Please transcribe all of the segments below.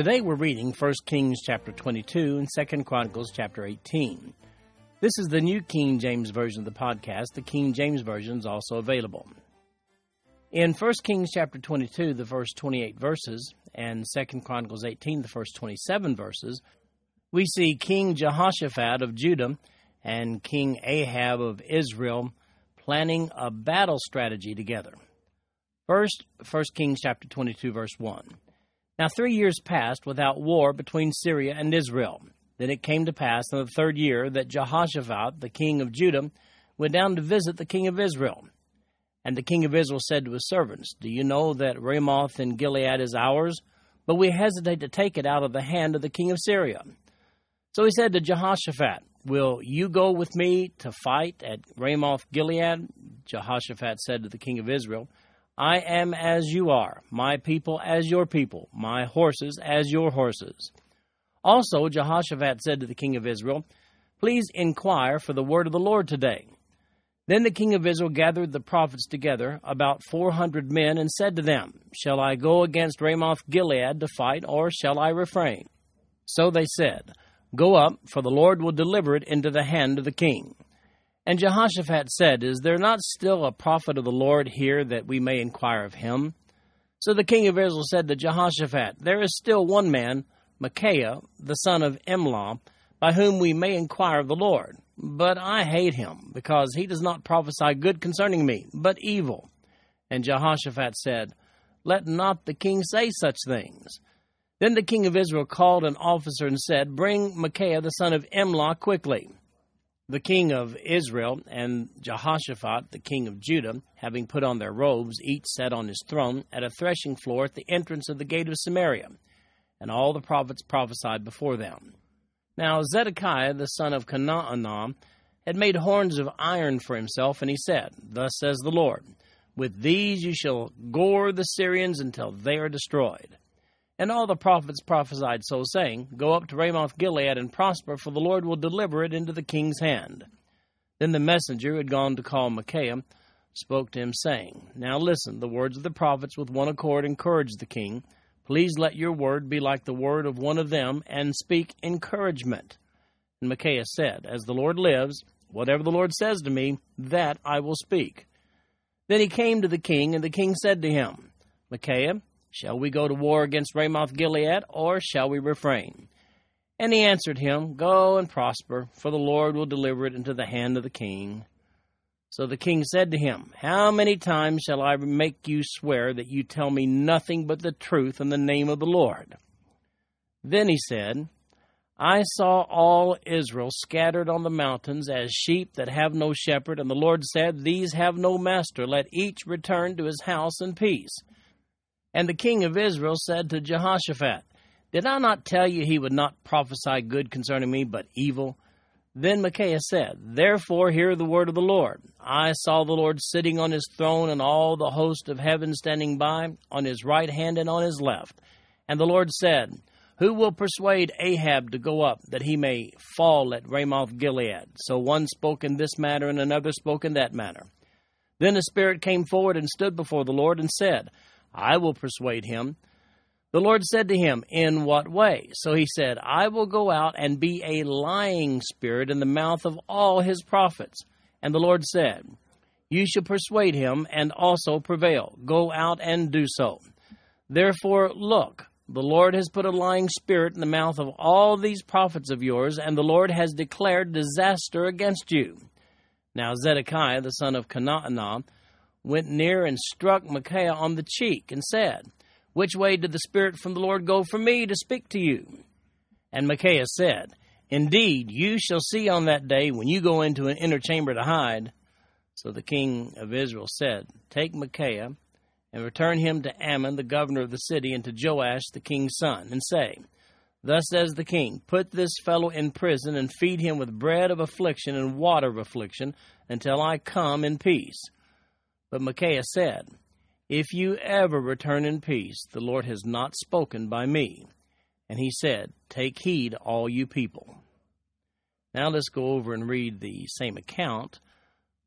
Today we're reading 1 Kings chapter 22 and 2 Chronicles chapter 18. This is the New King James Version of the podcast. The King James Version is also available. In 1 Kings chapter 22, the first 28 verses, and 2 Chronicles 18, the first 27 verses, we see King Jehoshaphat of Judah and King Ahab of Israel planning a battle strategy together. First, 1 Kings chapter 22, verse 1. Now three years passed without war between Syria and Israel. Then it came to pass in the third year that Jehoshaphat, the king of Judah, went down to visit the king of Israel. And the king of Israel said to his servants, Do you know that Ramoth in Gilead is ours? But we hesitate to take it out of the hand of the king of Syria. So he said to Jehoshaphat, Will you go with me to fight at Ramoth Gilead? Jehoshaphat said to the king of Israel, I am as you are, my people as your people, my horses as your horses. Also, Jehoshaphat said to the king of Israel, Please inquire for the word of the Lord today. Then the king of Israel gathered the prophets together, about four hundred men, and said to them, Shall I go against Ramoth Gilead to fight, or shall I refrain? So they said, Go up, for the Lord will deliver it into the hand of the king. And Jehoshaphat said, Is there not still a prophet of the Lord here that we may inquire of him? So the king of Israel said to Jehoshaphat, There is still one man, Micaiah, the son of Imlah, by whom we may inquire of the Lord. But I hate him, because he does not prophesy good concerning me, but evil. And Jehoshaphat said, Let not the king say such things. Then the king of Israel called an officer and said, Bring Micaiah the son of Imlah quickly. The king of Israel and Jehoshaphat, the king of Judah, having put on their robes, each sat on his throne at a threshing floor at the entrance of the gate of Samaria. And all the prophets prophesied before them. Now Zedekiah, the son of Chenaanah, had made horns of iron for himself, and he said, Thus says the Lord, With these you shall gore the Syrians until they are destroyed. And all the prophets prophesied so, saying, Go up to Ramoth Gilead and prosper, for the Lord will deliver it into the king's hand. Then the messenger who had gone to call Micaiah spoke to him, saying, Now listen, the words of the prophets with one accord encourage the king. Please let your word be like the word of one of them, and speak encouragement. And Micaiah said, As the Lord lives, whatever the Lord says to me, that I will speak. Then he came to the king, and the king said to him, Micaiah, Shall we go to war against Ramoth Gilead, or shall we refrain? And he answered him, Go and prosper, for the Lord will deliver it into the hand of the king. So the king said to him, How many times shall I make you swear that you tell me nothing but the truth in the name of the Lord? Then he said, I saw all Israel scattered on the mountains as sheep that have no shepherd, and the Lord said, These have no master, let each return to his house in peace. And the king of Israel said to Jehoshaphat, Did I not tell you he would not prophesy good concerning me, but evil? Then Micaiah said, Therefore hear the word of the Lord. I saw the Lord sitting on his throne, and all the host of heaven standing by, on his right hand and on his left. And the Lord said, Who will persuade Ahab to go up, that he may fall at Ramoth Gilead? So one spoke in this manner, and another spoke in that manner. Then the Spirit came forward and stood before the Lord, and said, I will persuade him. The Lord said to him, In what way? So he said, I will go out and be a lying spirit in the mouth of all his prophets. And the Lord said, You shall persuade him and also prevail. Go out and do so. Therefore, look, the Lord has put a lying spirit in the mouth of all these prophets of yours, and the Lord has declared disaster against you. Now Zedekiah, the son of Chenaanah, went near and struck Micaiah on the cheek and said, Which way did the Spirit from the Lord go for me to speak to you? And Micaiah said, Indeed, you shall see on that day when you go into an inner chamber to hide. So the king of Israel said, Take Micaiah and return him to Amon, the governor of the city, and to Joash, the king's son, and say, Thus says the king, Put this fellow in prison, and feed him with bread of affliction and water of affliction, until I come in peace. But Micaiah said, If you ever return in peace, the Lord has not spoken by me. And he said, Take heed, all you people. Now let's go over and read the same account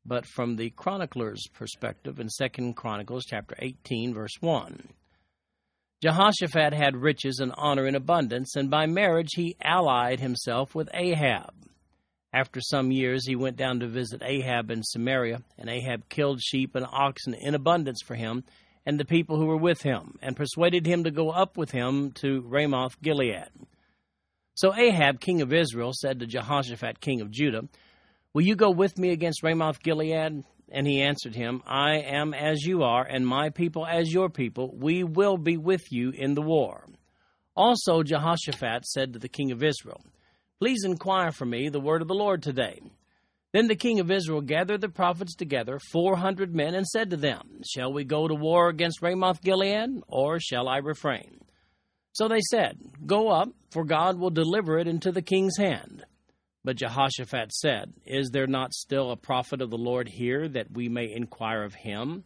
but from the chronicler's perspective in Second Chronicles chapter 18 verse 1. Jehoshaphat had riches and honor in abundance, and by marriage he allied himself with Ahab. After some years he went down to visit Ahab in Samaria, and Ahab killed sheep and oxen in abundance for him and the people who were with him, and persuaded him to go up with him to Ramoth Gilead. So Ahab, king of Israel, said to Jehoshaphat, king of Judah, Will you go with me against Ramoth Gilead? And he answered him, I am as you are, and my people as your people. We will be with you in the war. Also Jehoshaphat said to the king of Israel, Please inquire for me the word of the Lord today. Then the king of Israel gathered the prophets together, four hundred men, and said to them, Shall we go to war against Ramoth Gilead, or shall I refrain? So they said, Go up, for God will deliver it into the king's hand. But Jehoshaphat said, Is there not still a prophet of the Lord here that we may inquire of him?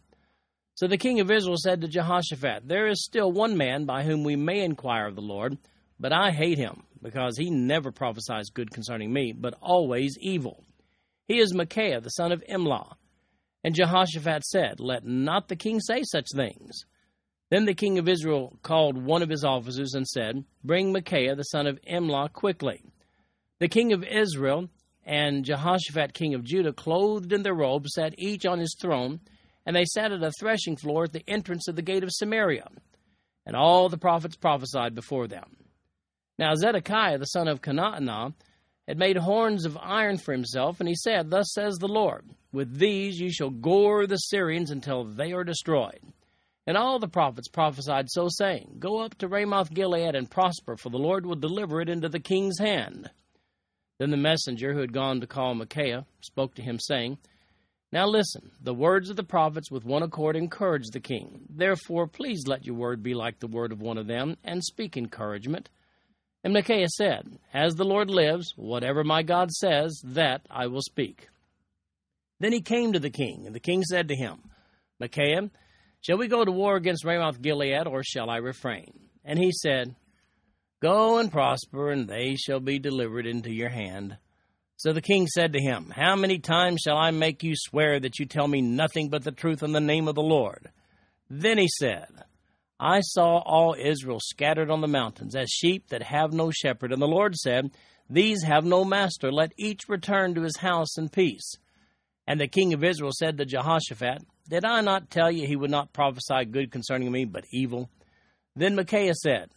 So the king of Israel said to Jehoshaphat, There is still one man by whom we may inquire of the Lord, but I hate him, because he never prophesies good concerning me, but always evil. He is Micaiah, the son of Imlah. And Jehoshaphat said, Let not the king say such things. Then the king of Israel called one of his officers and said, Bring Micaiah, the son of Imlah, quickly. The king of Israel and Jehoshaphat, king of Judah, clothed in their robes, sat each on his throne, and they sat at a threshing floor at the entrance of the gate of Samaria. And all the prophets prophesied before them. Now Zedekiah, the son of Chenaanah, had made horns of iron for himself, and he said, Thus says the Lord, With these you shall gore the Syrians until they are destroyed. And all the prophets prophesied so, saying, Go up to Ramoth Gilead and prosper, for the Lord will deliver it into the king's hand. Then the messenger who had gone to call Micaiah spoke to him, saying, Now listen, the words of the prophets with one accord encourage the king. Therefore, please let your word be like the word of one of them, and speak encouragement. And Micaiah said, As the Lord lives, whatever my God says, that I will speak. Then he came to the king, and the king said to him, Micaiah, shall we go to war against Ramoth Gilead, or shall I refrain? And he said, Go and prosper, and they shall be delivered into your hand. So the king said to him, How many times shall I make you swear that you tell me nothing but the truth in the name of the Lord? Then he said, I saw all Israel scattered on the mountains, as sheep that have no shepherd. And the Lord said, These have no master. Let each return to his house in peace. And the king of Israel said to Jehoshaphat, Did I not tell you he would not prophesy good concerning me, but evil? Then Micaiah said,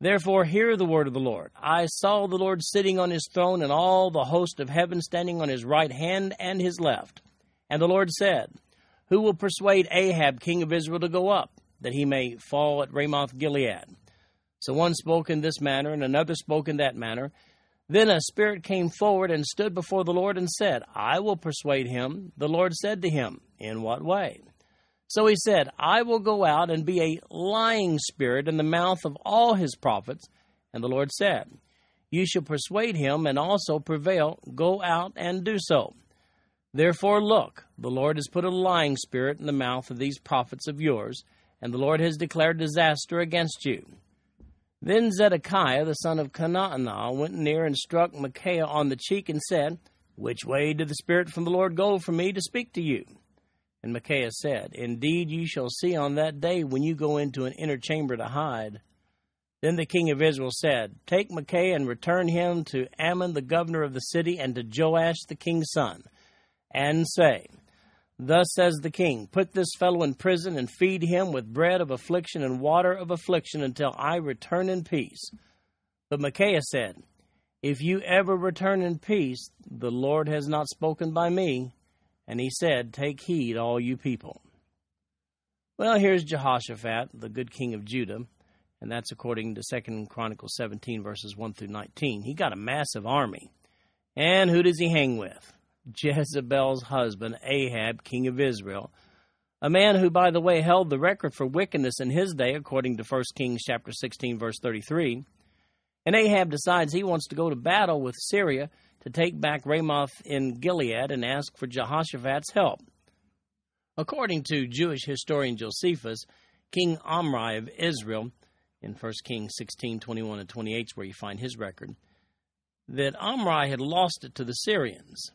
Therefore, hear the word of the Lord. I saw the Lord sitting on his throne, and all the host of heaven standing on his right hand and his left. And the Lord said, Who will persuade Ahab, king of Israel, to go up, that he may fall at Ramoth Gilead? So one spoke in this manner, and another spoke in that manner. Then a spirit came forward and stood before the Lord and said, I will persuade him. The Lord said to him, In what way? So he said, I will go out and be a lying spirit in the mouth of all his prophets. And the Lord said, You shall persuade him and also prevail. Go out and do so. Therefore, look, the Lord has put a lying spirit in the mouth of these prophets of yours, and the Lord has declared disaster against you. Then Zedekiah the son of Chenaanah went near and struck Micaiah on the cheek and said, Which way did the Spirit from the Lord go for me to speak to you? And Micaiah said, Indeed, you shall see on that day when you go into an inner chamber to hide. Then the king of Israel said, Take Micaiah and return him to Amon the governor of the city and to Joash the king's son, and say, Thus says the king, Put this fellow in prison and feed him with bread of affliction and water of affliction until I return in peace. But Micaiah said, If you ever return in peace, the Lord has not spoken by me. And he said, Take heed, all you people. Well, here's Jehoshaphat, the good king of Judah, and that's according to Second Chronicles 17, verses 1 through 19. He got a massive army. And who does he hang with? Jezebel's husband, Ahab, king of Israel, a man who, by the way, held the record for wickedness in his day, according to 1 Kings chapter 16, verse 33. And Ahab decides he wants to go to battle with Syria to take back Ramoth in Gilead and ask for Jehoshaphat's help. According to Jewish historian Josephus, King Omri of Israel, in 1 Kings 16, 21 and 28 is where you find his record, that Omri had lost it to the Syrians.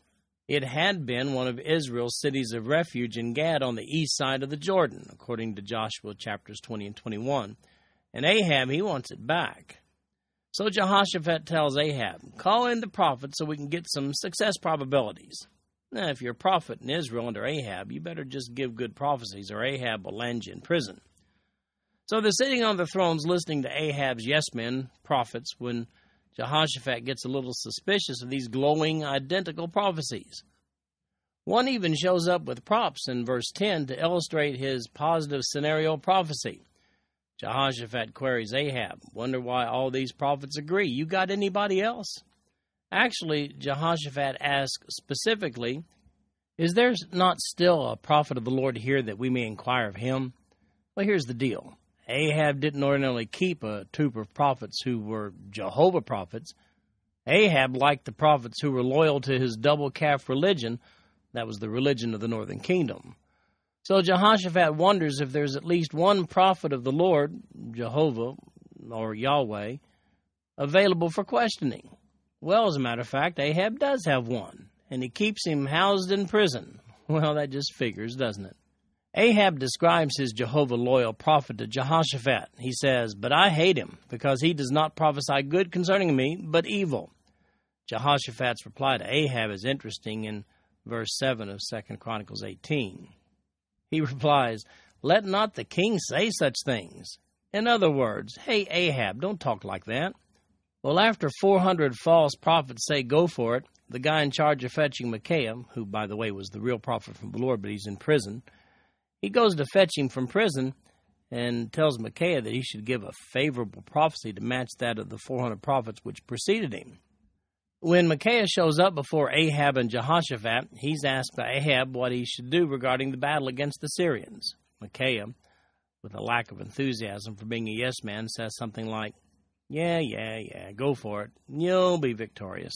It had been one of Israel's cities of refuge in Gad on the east side of the Jordan, according to Joshua chapters 20 and 21. And Ahab, he wants it back. So Jehoshaphat tells Ahab, Call in the prophet so we can get some success probabilities. Now, if you're a prophet in Israel under Ahab, you better just give good prophecies, or Ahab will land you in prison. So they're sitting on the thrones listening to Ahab's yes men, prophets, when Jehoshaphat gets a little suspicious of these glowing, identical prophecies. One even shows up with props in verse 10 to illustrate his positive scenario prophecy. Jehoshaphat queries Ahab, Wonder why all these prophets agree. You got anybody else? Actually, Jehoshaphat asks specifically, Is there not still a prophet of the Lord here that we may inquire of him? Well, here's the deal Ahab didn't ordinarily keep a troop of prophets who were Jehovah prophets. Ahab liked the prophets who were loyal to his double calf religion. That was the religion of the northern kingdom. So Jehoshaphat wonders if there's at least one prophet of the Lord, Jehovah or Yahweh, available for questioning. Well, as a matter of fact, Ahab does have one, and he keeps him housed in prison. Well, that just figures, doesn't it? Ahab describes his Jehovah loyal prophet to Jehoshaphat. He says, But I hate him, because he does not prophesy good concerning me, but evil. Jehoshaphat's reply to Ahab is interesting in verse 7 of 2 Chronicles 18. He replies, Let not the king say such things. In other words, hey, Ahab, don't talk like that. Well, after 400 false prophets say go for it, the guy in charge of fetching Micaiah, who, by the way, was the real prophet from the Lord, but he's in prison, he goes to fetch him from prison and tells Micaiah that he should give a favorable prophecy to match that of the 400 prophets which preceded him. When Micaiah shows up before Ahab and Jehoshaphat, he's asked by Ahab what he should do regarding the battle against the Syrians. Micaiah, with a lack of enthusiasm for being a yes man, says something like, Yeah, yeah, yeah, go for it. You'll be victorious.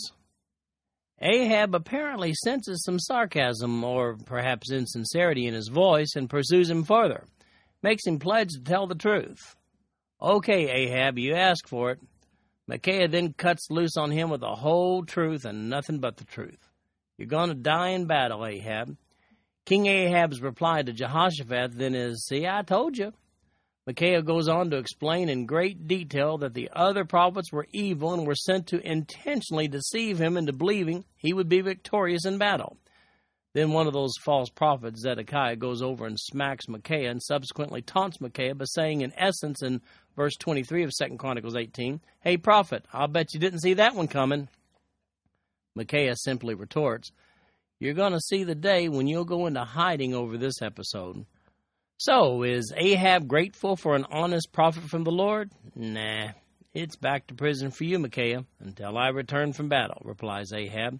Ahab apparently senses some sarcasm or perhaps insincerity in his voice and pursues him further, makes him pledge to tell the truth. Okay, Ahab, you ask for it. Micaiah then cuts loose on him with the whole truth and nothing but the truth. You're going to die in battle, Ahab. King Ahab's reply to Jehoshaphat then is, See, I told you. Micaiah goes on to explain in great detail that the other prophets were evil and were sent to intentionally deceive him into believing he would be victorious in battle. Then one of those false prophets, Zedekiah, goes over and smacks Micaiah and subsequently taunts Micaiah by saying, in essence, in verse 23 of 2 Chronicles 18, Hey, prophet, I'll bet you didn't see that one coming. Micaiah simply retorts, You're going to see the day when you'll go into hiding over this episode. So, is Ahab grateful for an honest prophet from the Lord? Nah, it's back to prison for you, Micaiah, until I return from battle, replies Ahab.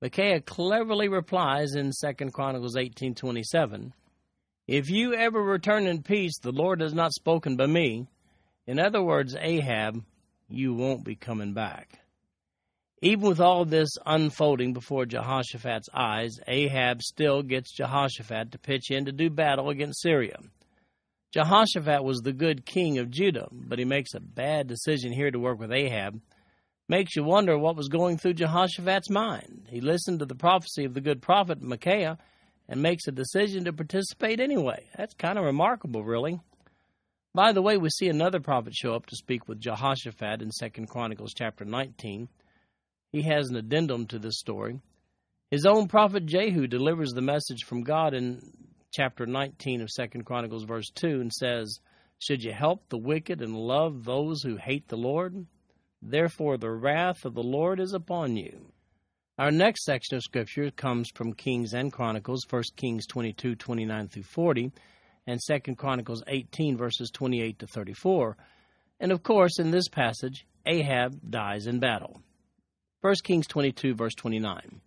Micaiah cleverly replies in 2 Chronicles 18:27, If you ever return in peace, the Lord has not spoken by me. In other words, Ahab, you won't be coming back. Even with all this unfolding before Jehoshaphat's eyes, Ahab still gets Jehoshaphat to pitch in to do battle against Syria. Jehoshaphat was the good king of Judah, but he makes a bad decision here to work with Ahab. Makes you wonder what was going through Jehoshaphat's mind. He listened to the prophecy of the good prophet Micaiah and makes a decision to participate anyway. That's kind of remarkable, really. By the way, we see another prophet show up to speak with Jehoshaphat in 2 Chronicles chapter 19 he has an addendum to this story. His own prophet Jehu delivers the message from God in chapter 19 of 2 Chronicles, verse 2, and says, Should you help the wicked and love those who hate the Lord? Therefore, the wrath of the Lord is upon you. Our next section of Scripture comes from Kings and Chronicles, 1 Kings 22, 29 through 40, and 2 Chronicles 18, verses 28 to 34. And of course, in this passage, Ahab dies in battle. 1 Kings 22, verse 29.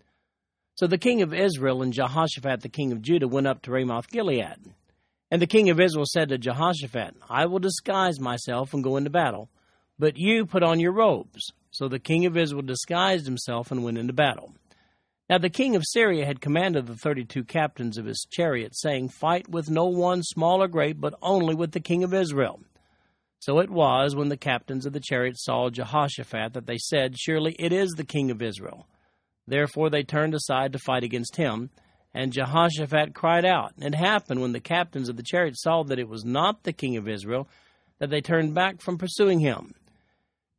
So the king of Israel and Jehoshaphat the king of Judah went up to Ramoth Gilead. And the king of Israel said to Jehoshaphat, I will disguise myself and go into battle, but you put on your robes. So the king of Israel disguised himself and went into battle. Now the king of Syria had commanded the thirty two captains of his chariots, saying, Fight with no one, small or great, but only with the king of Israel. So it was when the captains of the chariots saw Jehoshaphat that they said, Surely it is the king of Israel. Therefore they turned aside to fight against him. And Jehoshaphat cried out. It happened when the captains of the chariots saw that it was not the king of Israel, that they turned back from pursuing him.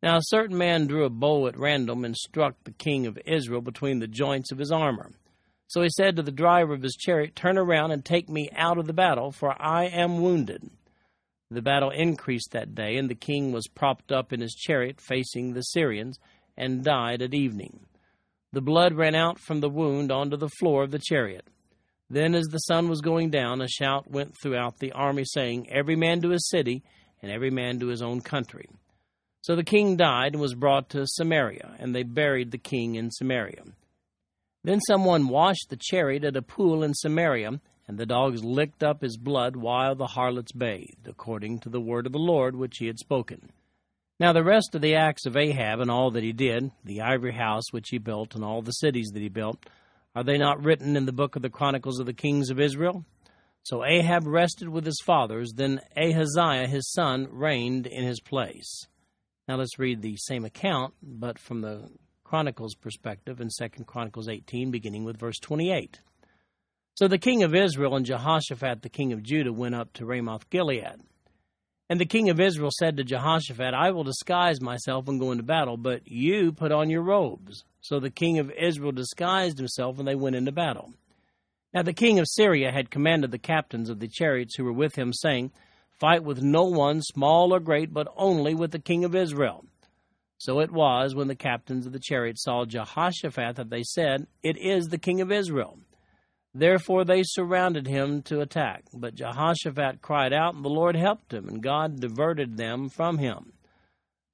Now a certain man drew a bow at random and struck the king of Israel between the joints of his armor. So he said to the driver of his chariot, Turn around and take me out of the battle, for I am wounded. The battle increased that day, and the king was propped up in his chariot facing the Syrians, and died at evening. The blood ran out from the wound onto the floor of the chariot. Then, as the sun was going down, a shout went throughout the army, saying, Every man to his city, and every man to his own country. So the king died and was brought to Samaria, and they buried the king in Samaria. Then someone washed the chariot at a pool in Samaria, and the dogs licked up his blood while the harlots bathed, according to the word of the Lord which he had spoken. Now the rest of the acts of Ahab and all that he did, the ivory house which he built, and all the cities that he built, are they not written in the book of the Chronicles of the Kings of Israel? So Ahab rested with his fathers, then Ahaziah his son reigned in his place. Now let's read the same account, but from the Chronicles perspective in 2 Chronicles 18, beginning with verse 28. So the king of Israel and Jehoshaphat the king of Judah went up to Ramoth Gilead. And the king of Israel said to Jehoshaphat, I will disguise myself and go into battle, but you put on your robes. So the king of Israel disguised himself, and they went into battle. Now the king of Syria had commanded the captains of the chariots who were with him, saying, Fight with no one, small or great, but only with the king of Israel. So it was when the captains of the chariots saw Jehoshaphat that they said, It is the king of Israel. Therefore they surrounded him to attack. But Jehoshaphat cried out, and the Lord helped him, and God diverted them from him.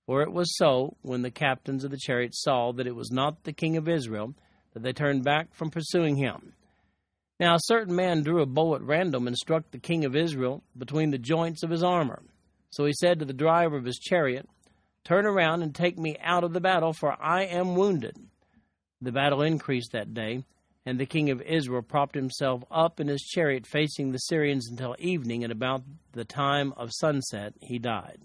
For it was so, when the captains of the chariots saw that it was not the king of Israel, that they turned back from pursuing him. Now a certain man drew a bow at random and struck the king of Israel between the joints of his armor. So he said to the driver of his chariot, Turn around and take me out of the battle, for I am wounded. The battle increased that day and the king of Israel propped himself up in his chariot facing the Syrians until evening, and about the time of sunset he died.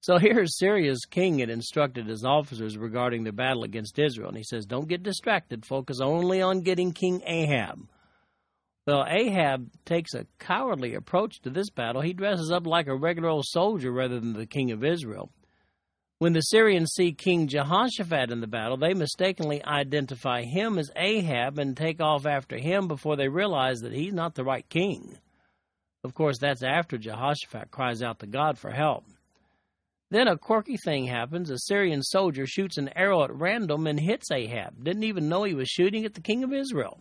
So here Syria's king had instructed his officers regarding their battle against Israel, and he says, Don't get distracted, focus only on getting King Ahab. Well, Ahab takes a cowardly approach to this battle. He dresses up like a regular old soldier rather than the king of Israel. When the Syrians see King Jehoshaphat in the battle, they mistakenly identify him as Ahab and take off after him before they realize that he's not the right king. Of course, that's after Jehoshaphat cries out to God for help. Then a quirky thing happens. A Syrian soldier shoots an arrow at random and hits Ahab. Didn't even know he was shooting at the king of Israel.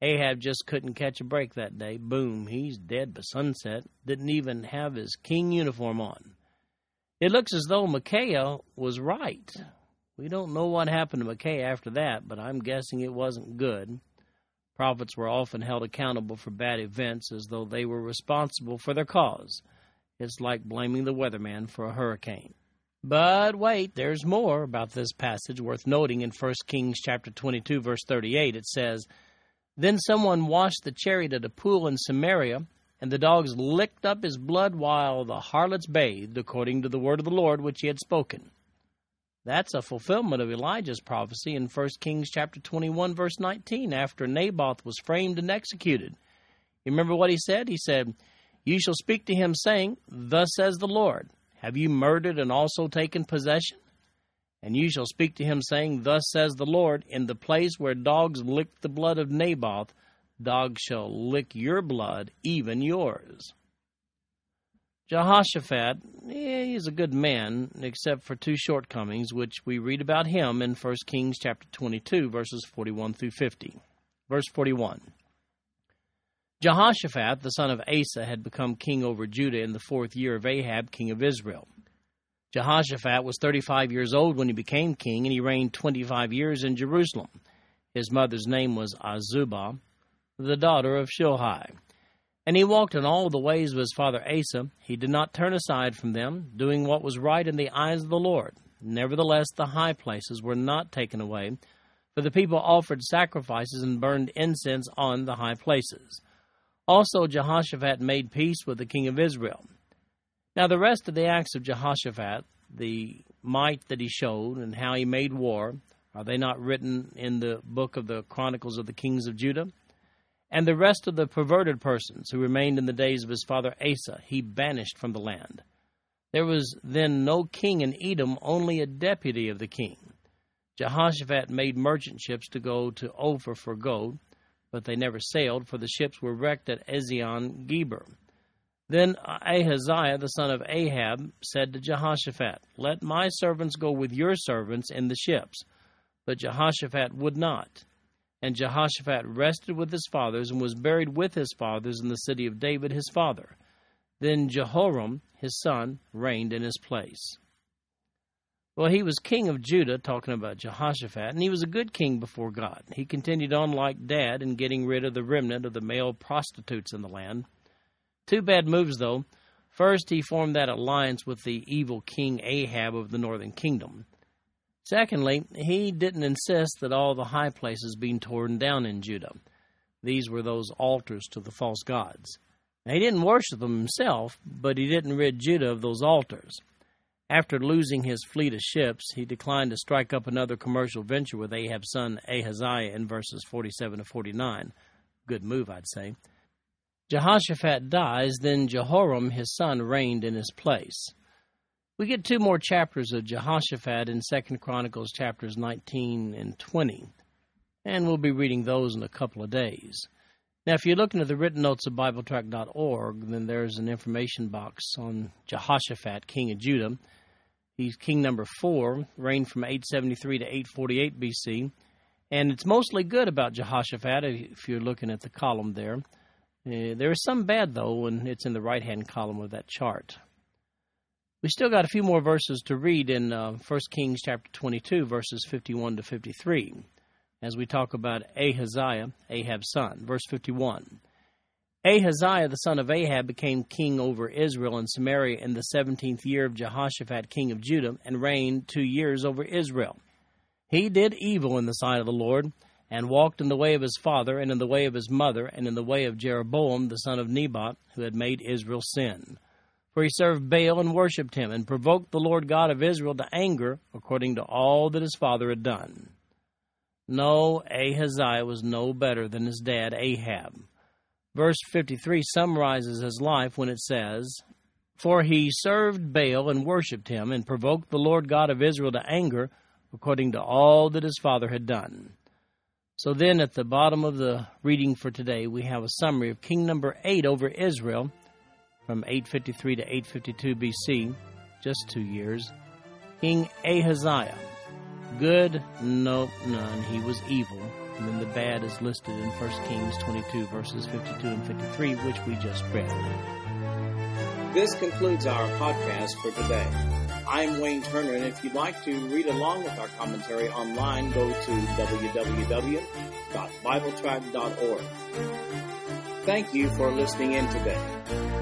Ahab just couldn't catch a break that day. Boom, he's dead by sunset. Didn't even have his king uniform on. It looks as though Micaiah was right. We don't know what happened to Micaiah after that, but I'm guessing it wasn't good. Prophets were often held accountable for bad events as though they were responsible for their cause. It's like blaming the weatherman for a hurricane. But wait, there's more about this passage worth noting in 1 Kings chapter 22 verse 38. It says, "Then someone washed the chariot at a pool in Samaria, and the dogs licked up his blood while the harlots bathed, according to the word of the Lord which he had spoken. That's a fulfillment of Elijah's prophecy in 1 Kings chapter 21 verse 19 after Naboth was framed and executed. You remember what he said? He said, "You shall speak to him saying, thus says the Lord, have you murdered and also taken possession?" And you shall speak to him saying, thus says the Lord, in the place where dogs licked the blood of Naboth, dogs shall lick your blood, even yours. Jehoshaphat, eh, he's a good man, except for two shortcomings, which we read about him in 1 Kings chapter 22, verses 41 through 50. Verse 41. Jehoshaphat, the son of Asa, had become king over Judah in the fourth year of Ahab, king of Israel. Jehoshaphat was 35 years old when he became king, and he reigned 25 years in Jerusalem. His mother's name was Azubah, the daughter of Shilhi. And he walked in all the ways of his father Asa. He did not turn aside from them, doing what was right in the eyes of the Lord. Nevertheless, the high places were not taken away, for the people offered sacrifices and burned incense on the high places. Also, Jehoshaphat made peace with the king of Israel. Now, the rest of the acts of Jehoshaphat, the might that he showed, and how he made war, are they not written in the book of the Chronicles of the Kings of Judah? And the rest of the perverted persons who remained in the days of his father Asa, he banished from the land. There was then no king in Edom, only a deputy of the king. Jehoshaphat made merchant ships to go to Ophir for gold, but they never sailed, for the ships were wrecked at Ezion Geber. Then Ahaziah the son of Ahab said to Jehoshaphat, Let my servants go with your servants in the ships. But Jehoshaphat would not. And Jehoshaphat rested with his fathers and was buried with his fathers in the city of David his father. Then Jehoram his son reigned in his place. Well, he was king of Judah, talking about Jehoshaphat, and he was a good king before God. He continued on like dad in getting rid of the remnant of the male prostitutes in the land. Two bad moves, though. First, he formed that alliance with the evil king Ahab of the northern kingdom. Secondly, he didn't insist that all the high places be torn down in Judah. These were those altars to the false gods. Now, he didn't worship them himself, but he didn't rid Judah of those altars. After losing his fleet of ships, he declined to strike up another commercial venture with Ahab's son Ahaziah in verses 47 to 49. Good move, I'd say. Jehoshaphat dies, then Jehoram, his son, reigned in his place. We get two more chapters of Jehoshaphat in Second Chronicles chapters 19 and 20, and we'll be reading those in a couple of days. Now, if you're looking at the written notes of BibleTrack.org, then there's an information box on Jehoshaphat, king of Judah. He's king number four, reigned from 873 to 848 BC, and it's mostly good about Jehoshaphat if you're looking at the column there. Uh, there is some bad, though, and it's in the right hand column of that chart. We still got a few more verses to read in uh, 1 Kings chapter 22, verses 51 to 53, as we talk about Ahaziah, Ahab's son. Verse 51. Ahaziah, the son of Ahab, became king over Israel and Samaria in the seventeenth year of Jehoshaphat, king of Judah, and reigned two years over Israel. He did evil in the sight of the Lord, and walked in the way of his father, and in the way of his mother, and in the way of Jeroboam, the son of Nebat, who had made Israel sin. For he served Baal and worshipped him, and provoked the Lord God of Israel to anger, according to all that his father had done. No, Ahaziah was no better than his dad Ahab. Verse 53 summarizes his life when it says, For he served Baal and worshipped him, and provoked the Lord God of Israel to anger, according to all that his father had done. So then, at the bottom of the reading for today, we have a summary of king number 8 over Israel from 853 to 852 BC, just two years. King Ahaziah. Good? No, none. He was evil. And then the bad is listed in 1 Kings 22, verses 52 and 53, which we just read. This concludes our podcast for today. I'm Wayne Turner, and if you'd like to read along with our commentary online, go to www.bibletrack.org. Thank you for listening in today.